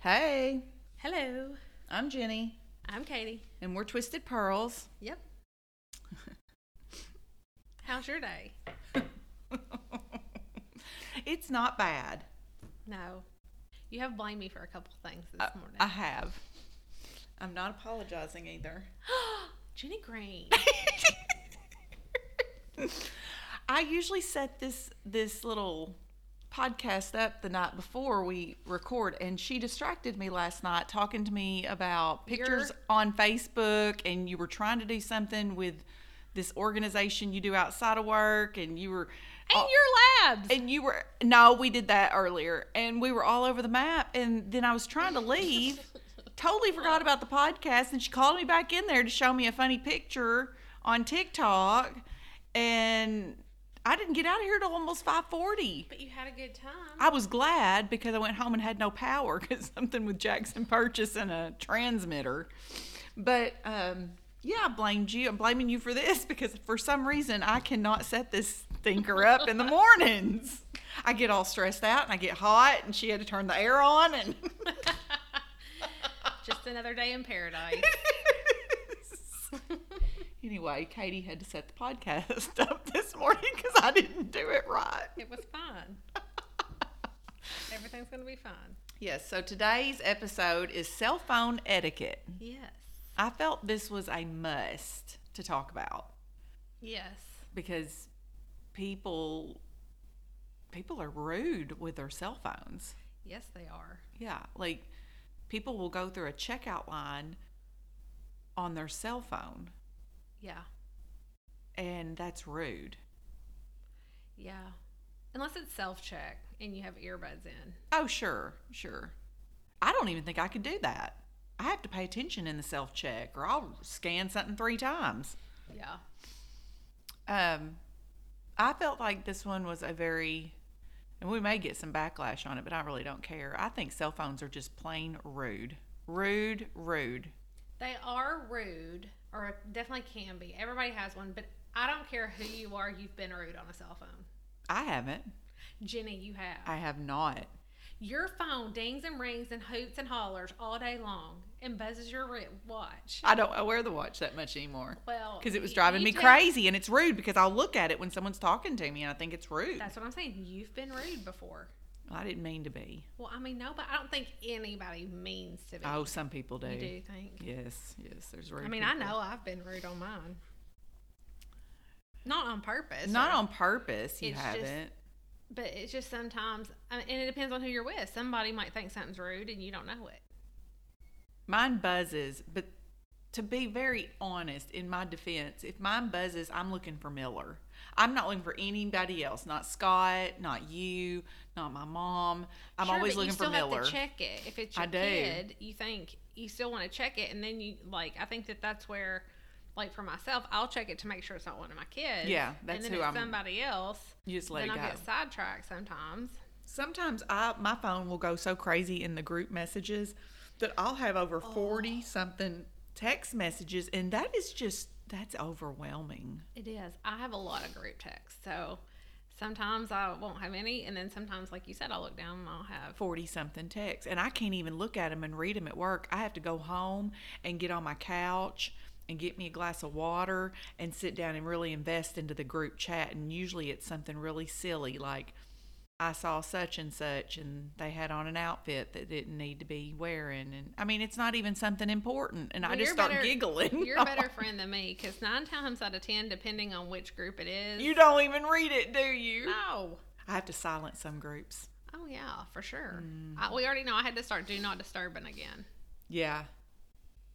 Hey, Hello, I'm Jenny, I'm Katie. and we're Twisted Pearls. Yep. How's your day? it's not bad. No. You have blamed me for a couple things this I, morning. I have. I'm not apologizing either. Jenny Green. I usually set this this little podcast up the night before we record and she distracted me last night talking to me about pictures You're- on Facebook and you were trying to do something with this organization you do outside of work and you were and your labs. and you were no we did that earlier and we were all over the map and then i was trying to leave totally forgot about the podcast and she called me back in there to show me a funny picture on tiktok and i didn't get out of here till almost 540 but you had a good time. i was glad because i went home and had no power because something with jackson purchase and a transmitter but um yeah, I blamed you. I'm blaming you for this because for some reason I cannot set this thinker up in the mornings. I get all stressed out and I get hot, and she had to turn the air on and. Just another day in paradise. Anyway, Katie had to set the podcast up this morning because I didn't do it right. It was fun. Everything's going to be fun. Yes, so today's episode is cell phone etiquette. Yes. I felt this was a must to talk about. Yes. because people people are rude with their cell phones. Yes, they are. Yeah, like people will go through a checkout line on their cell phone Yeah. and that's rude. Yeah. Unless it's self check and you have earbuds in. Oh, sure, sure. I don't even think I could do that. I have to pay attention in the self check or I'll scan something 3 times. Yeah. Um I felt like this one was a very and we may get some backlash on it, but I really don't care. I think cell phones are just plain rude. Rude, rude. They are rude, or definitely can be. Everybody has one, but I don't care who you are, you've been rude on a cell phone. I haven't. Jenny, you have. I have not. Your phone dings and rings and hoots and hollers all day long and buzzes your watch. I don't wear the watch that much anymore. Well, Because it was driving me crazy and it's rude because I'll look at it when someone's talking to me and I think it's rude. That's what I'm saying. You've been rude before. I didn't mean to be. Well, I mean, no, but I don't think anybody means to be. Oh, some people do. you do think? Yes, yes, there's rude I mean, I know I've been rude on mine. Not on purpose. Not on purpose, you It's just- haven't. But it's just sometimes, I mean, and it depends on who you're with. Somebody might think something's rude and you don't know it. Mine buzzes, but to be very honest, in my defense, if mine buzzes, I'm looking for Miller. I'm not looking for anybody else. Not Scott, not you, not my mom. I'm Sure, always looking you still for Miller. Have to check it. If it's your I do. kid, you think you still want to check it, and then you like. I think that that's where, like for myself, I'll check it to make sure it's not one of my kids. Yeah, that's and then who it's I'm- somebody else. You just let then it I go. get sidetracked sometimes. Sometimes I my phone will go so crazy in the group messages that I'll have over Oh. 40 something text messages and that is just that's overwhelming. It is. I have a lot of group texts, so sometimes I won't have any, and then sometimes, like you said, I'll look down and I'll have 40 something texts and I can't even look at them and read them at work. I have to go home and get on my couch and get me a glass of water and sit down and really invest into the group chat and usually it's something really silly like I saw such and such and they had on an outfit that didn't need to be wearing and I mean it's not even something important and I just start better- giggling. You're a better friend than me because nine times out of ten, depending on which group it is, you don't even read it, do you? no. I have to silence some groups. Oh yeah, for sure. Mm. I, we already know I had to start do not disturbing again. Yeah.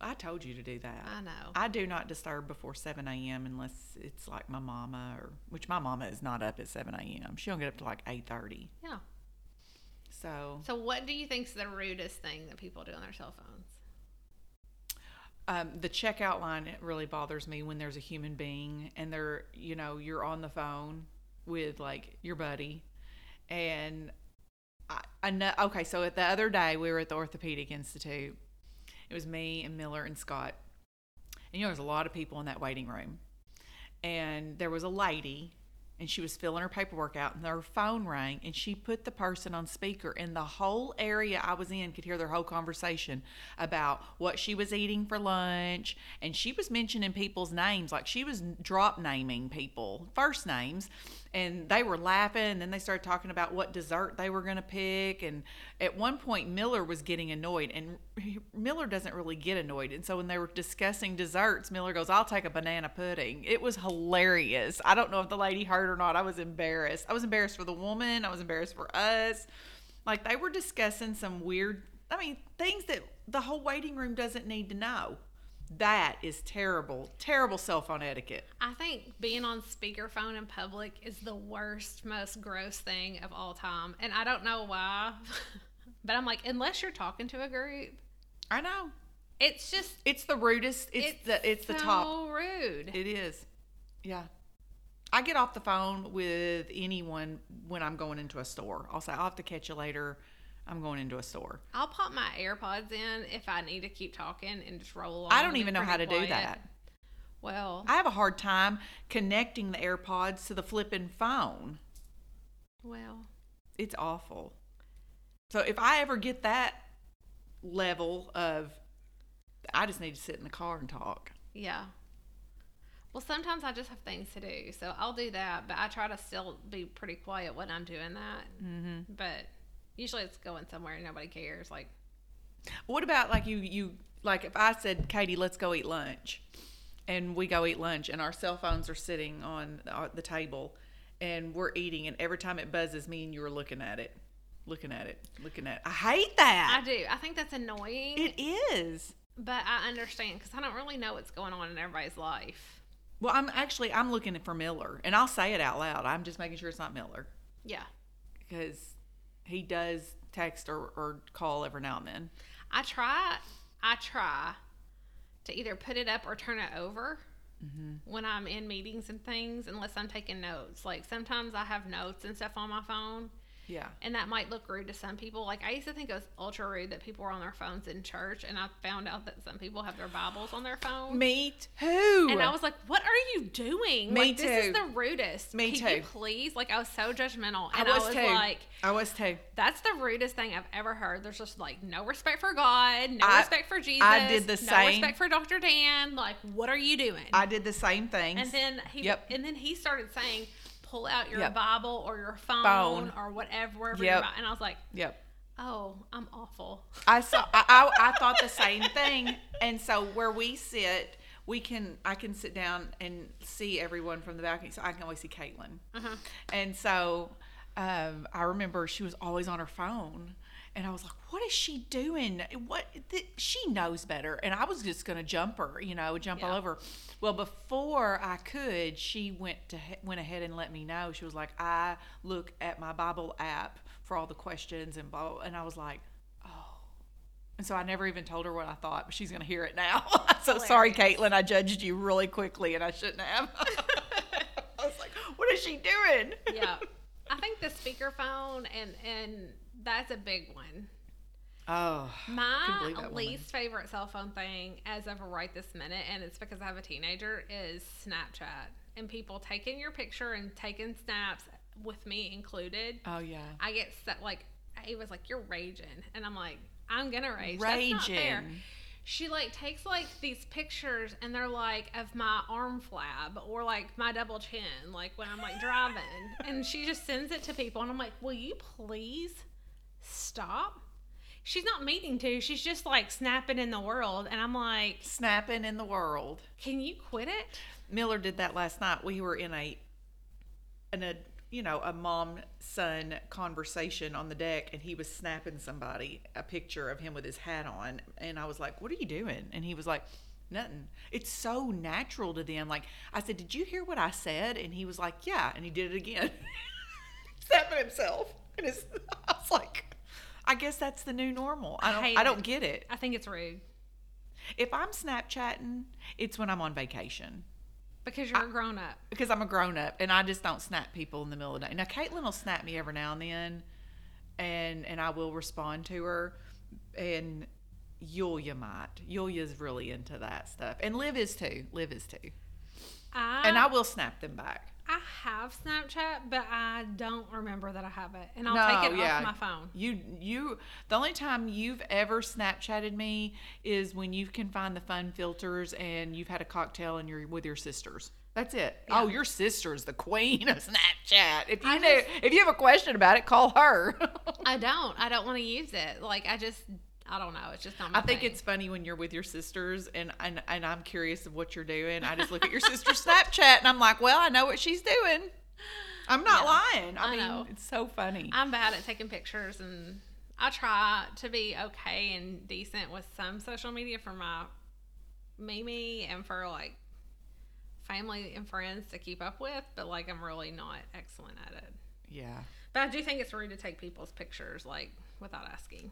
I told you to do that. I know. I do not disturb before 7 a.m. unless it's like my mama or which my mama is not up at 7 a.m. She don't get up to like 8:30. yeah. So So, what do you think is the rudest thing that people do on their cell phones? um, the checkout line it really bothers me when there's a human being and they're you know you're on the phone with like your buddy and I, I know okay so at the other day we were at the orthopedic institute it was me and miller and scott. And you know there's a lot of people in that waiting room. And there was a lady and she was filling her paperwork out and her phone rang and she put the person on speaker and the whole area i was in could hear their whole conversation about what she was eating for lunch and she was mentioning people's names like she was drop naming people first names and they were laughing and then they started talking about what dessert they were going to pick and at one point miller was getting annoyed and miller doesn't really get annoyed and so when they were discussing desserts miller goes i'll take a banana pudding. It was hilarious. I don't know if the lady heard or not. I was embarrassed. I was embarrassed for the woman. I was embarrassed for us. Like they were discussing some weird i mean things that the whole waiting room doesn't need to know that is terrible terrible cell phone etiquette I think being on speakerphone in public is the worst, most gross thing of all time. And I don't know why, but I'm like, unless you're talking to a group, i know it's just it's the rudest it's, the it's the so top rude. It is. Yeah. I get off the phone with anyone when I'm going into a store. I'll say, I'll have to catch you later. I'm going into a store. I'll pop my AirPods in if I need to keep talking and just roll along. I don't even know how to pretty do that. Well, I have a hard time connecting the AirPods to the flipping phone. well, It's awful. So if I ever get that level of, I just need to sit in the car and talk. yeah. Well, sometimes I just have things to do, so I'll do that. But I try to still be pretty quiet when I'm doing that. Mm-hmm. But usually it's going somewhere and nobody cares. Like, What about like you you like if I said, Katie, let's go eat lunch, and we go eat lunch, and our cell phones are sitting on uh, the table, and we're eating, and every time it buzzes, me and you are looking at it, looking at it, looking at it. I hate that. I do. I think that's annoying. it is. But I understand because I don't really know what's going on in everybody's life. Well, I'm actually I'm looking for Miller, and I'll say it out loud. I'm just making sure it's not Miller Yeah. because he does text or, or call every now and then. I try, I try to either put it up or turn it over mm-hmm. when I'm in meetings and things, unless I'm taking notes. Like sometimes I have notes and stuff on my phone, Yeah. and that might look rude to some people. Like I used to think it was ultra rude that people were on their phones in church, and I found out that some people have their Bibles on their phone. Me too. And I was like, "What are you doing? Me like, This is the rudest. Me Can you too. please?" Like I was so judgmental, I and was, I was too. like, I was too. that's the rudest thing I've ever heard. There's just like no respect for God, no I- respect for Jesus. I did the no same. respect for Dr. Dan. Like, what are you doing? I did the same thing. and then he Yep. and then he started saying, pull out your Yep. Bible or your phone, Phone. or whatever. Yep. And I was like, yep. oh, I'm awful. I saw. I, I, I thought the same thing, and so where we sit, we can. I can sit down and see everyone from the balcony, so I can always see Caitlin. Uh-huh. And so, um, I remember she was always on her phone, and I was like, "What is she doing? What? Th- she knows better." And I was just gonna jump her, you know, jump all over. Well, before I could, she went to went ahead and let me know. She was like, "I look at my Bible app for all the questions and blah," blah," and I was like, "Oh." And so I never even told her what I thought, but she's gonna hear it now. so sorry, Caitlin. I judged you really quickly, and I shouldn't have. I was like, "What is she doing?" Yeah. I think the speakerphone and and that's a big one. Oh, My that woman. least favorite cell phone thing as of right this minute, and it's because I have a teenager, is Snapchat. And people taking your picture and taking snaps with me included. oh yeah. I get set like he was like, You're raging and I'm like, I'm gonna rage. That's not fair. Raging. She like takes like these pictures and they're like of my arm flab or like my double chin, like when I'm like driving. and she just sends it to people and I'm like, Will you please stop? She's not meaning to. She's just like snapping in the world. And I'm like, Snapping in the world. Can you quit it? Miller did that last night. We were in a in a you know a mom son conversation on the deck, and he was snapping somebody a picture of him with his hat on, and I was like, "What are you doing?" And he was like. Nothing. It's so natural to them. Like I said, did you hear what I said? And he was like, yeah. And he did it again. Snapping himself. And his, I was like, I guess that's the new normal. I don't. hate I don't it. get it. I think it's rude If I'm Snapchatting, it's when I'm on vacation because you're a grown up. because I'm a grown up and I just don't snap people in the middle of the day. Now Caitlin will snap me every now and then, and and I will respond to her, and Yulia might. Yulia's really into that stuff, and Liv is too. Liv is too, I, and I will snap them back. I have Snapchat, but I don't remember that I have it, and I'll take it off my phone. You you the only time you've ever Snapchatted me is when you can find the fun filters and you've had a cocktail and you're with your sisters. That's it. Oh, your sister's the queen of Snapchat. If you I know, just- if you have a question about it, call her. I don't. I don't want to use it. Like I just, I don't know. It's just not my I think thing. it's funny when you're with your sisters and, and and I'm curious of what you're doing. I just look at your sister's Snapchat and I'm like, well, I know what she's doing. I'm not Yeah, lying. I, I mean, know. it's so funny. I'm bad at taking pictures, and I try to be okay and decent with some social media for my Mimi and for like family and friends to keep up with. But like, I'm really not excellent at it. yeah. But I do think it's rude to take people's pictures like without asking.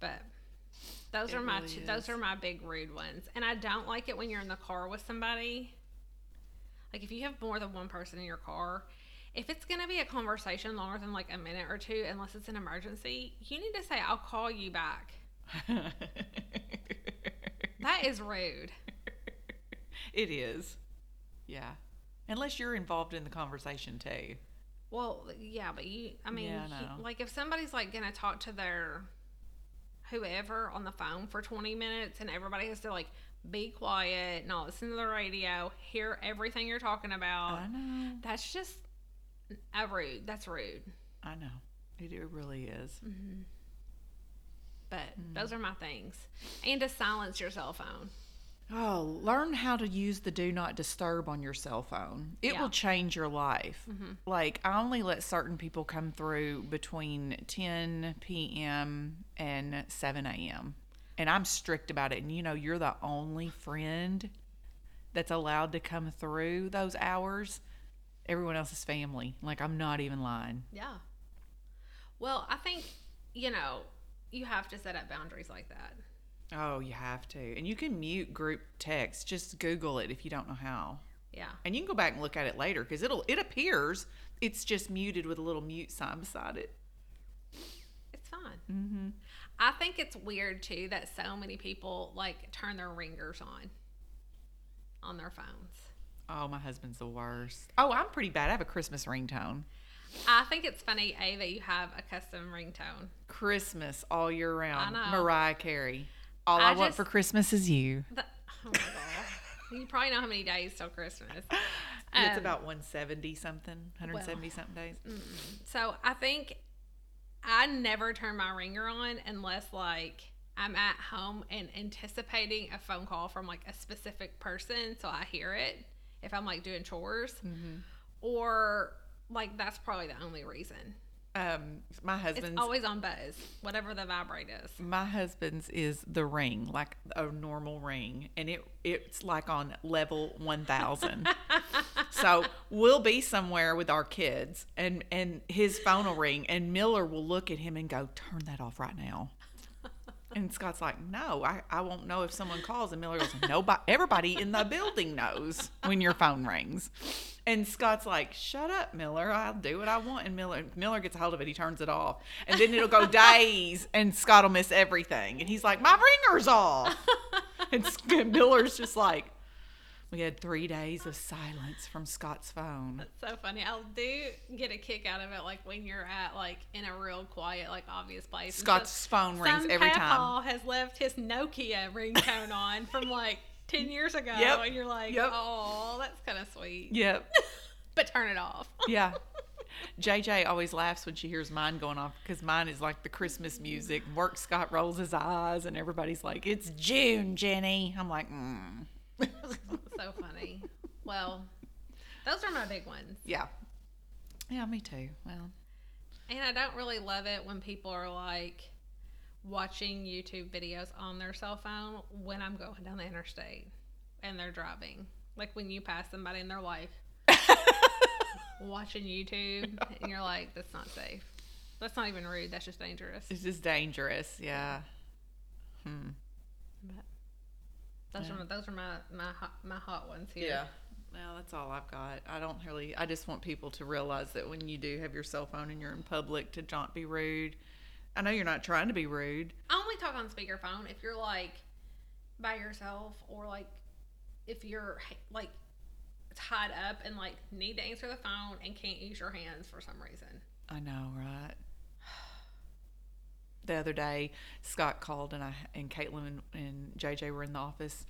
But those It are my really two, those are my big rude ones, and I don't like it when you're in the car with somebody. Like if you have more than one person in your car, if it's gonna be a conversation longer than like a minute or two, unless it's an emergency, you need to say, "I'll call you back." That is rude. it is. Yeah. Unless you're involved in the conversation too. Well, yeah, but you, I mean, Yeah, like if somebody's like gonna talk to their whoever on the phone for 20 minutes and everybody has to like be quiet, not listen to the radio, hear everything you're talking about, I know. that's just a rude. That's rude. I know. It, it really is. But Mm. those are my things. And to silence your cell phone. Oh, learn how to use the do not disturb on your cell phone. It Yeah. will change your life. Mm-hmm. Like, I only let certain people come through between 10 p.m. and 7 a.m. And I'm strict about it. And you know, you're the only friend that's allowed to come through those hours. Everyone else is family. Like, I'm not even lying. Yeah. Well, I think, you know, you have to set up boundaries like that. Oh, you have to. And you can mute group text. Just Google it if you don't know how. Yeah. And you can go back and look at it later because it'll it appears it's just muted with a little mute sign beside it. It's fine. Mm-hmm. I think it's weird too that so many people like turn their ringers on on their phones. Oh, my husband's the worst. Oh, I'm pretty bad. I have a Christmas ringtone. I think it's funny, A, that you have a custom ringtone. Christmas all year round. I know. Mariah Carey. All I, I want just- for Christmas is you. The, oh my god. you probably know how many days till Christmas. it's Um, about 170 something, 170 something days. So I think I never turn my ringer on unless like I'm at home and anticipating a phone call from like a specific person, so I hear it if I'm like doing chores, Mm-hmm. or like that's probably the only reason. Um, my It's husband's always on buzz, whatever the vibrate is. my husband's is the ring, like a normal ring, and it it's like on level one thousand. so we'll be somewhere with our kids, and and his phone will ring, and Miller will look at him and go, "Turn that off right now." And Scott's like, "No, I, I won't know if someone calls." And Miller goes, "Nobody, everybody in the building knows when your phone rings." And Scott's like, "Shut up, Miller. I'll do what I want." And Miller Miller gets a hold of it. He turns it off, and then it'll go days, and Scott will miss everything. And he's like, "My ringer's off." And Miller's just like, "We had three days of silence from Scott's phone." It's so funny. I do get a kick out of it, like when you're at like in a real quiet, like obvious place. Scott's some- phone rings some every time. papaw has left his Nokia ringtone on from like ten years ago, Yep. and you're like, Yep. oh, that's kind of sweet. Yep. But turn it off. Yeah. JJ always laughs when she hears mine going off because mine is like the Christmas music. Work Scott rolls his eyes and everybody's like, "It's June, Jenny." I'm like, mm. so funny. Well, those are my big ones, "Yeah, yeah, me too." Well, and I don't really love it when people are like watching YouTube videos on their cell phone when I'm going down the interstate and they're driving. Like when you pass somebody and they're like watching YouTube and you're like, that's not safe. That's not even rude. That's just dangerous. It's just dangerous. Yeah. Hmm. But those Yeah. are my, those are my my hot, my hot ones here. Yeah. Well, that's all I've got. I don't really. I just want people to realize that when you do have your cell phone and you're in public, to not be rude. I know you're not trying to be rude. I only talk on speakerphone if you're like by yourself or like if you're like tied up and like need to answer the phone and can't use your hands for some reason. I know, right? The other day, Scott called and I and Caitlin and, and JJ were in the office,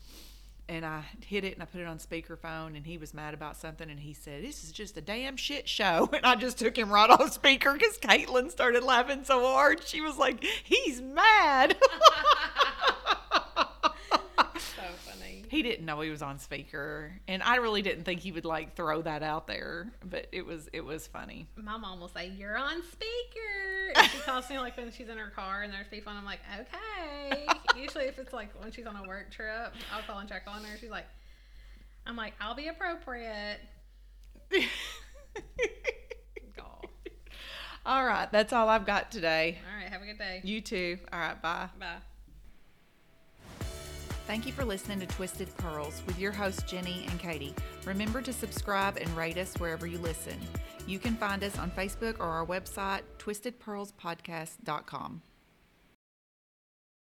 and I hit it and I put it on speakerphone, and he was mad about something, and he said, "This is just a damn shit show," and I just took him right off speaker because Caitlin started laughing so hard. She was like, "He's mad." So funny. He didn't know he was on speaker, and I really didn't think he would like throw that out there, but it was it was funny. My mom will say, You're on speaker. And she calls me like when she's in her car and there's people, and I'm like, Okay. Usually, if it's like when she's on a work trip, I'll call and check on her. She's like, I'm like, I'll be appropriate. All right, that's all I've got today. All right. Have a good day. You too. All right, bye. Bye. Thank you for listening to Twisted Pearls with your hosts, Jenny and Katie. Remember to subscribe and rate us wherever you listen. You can find us on Facebook or our website, twistedpearlspodcast.com.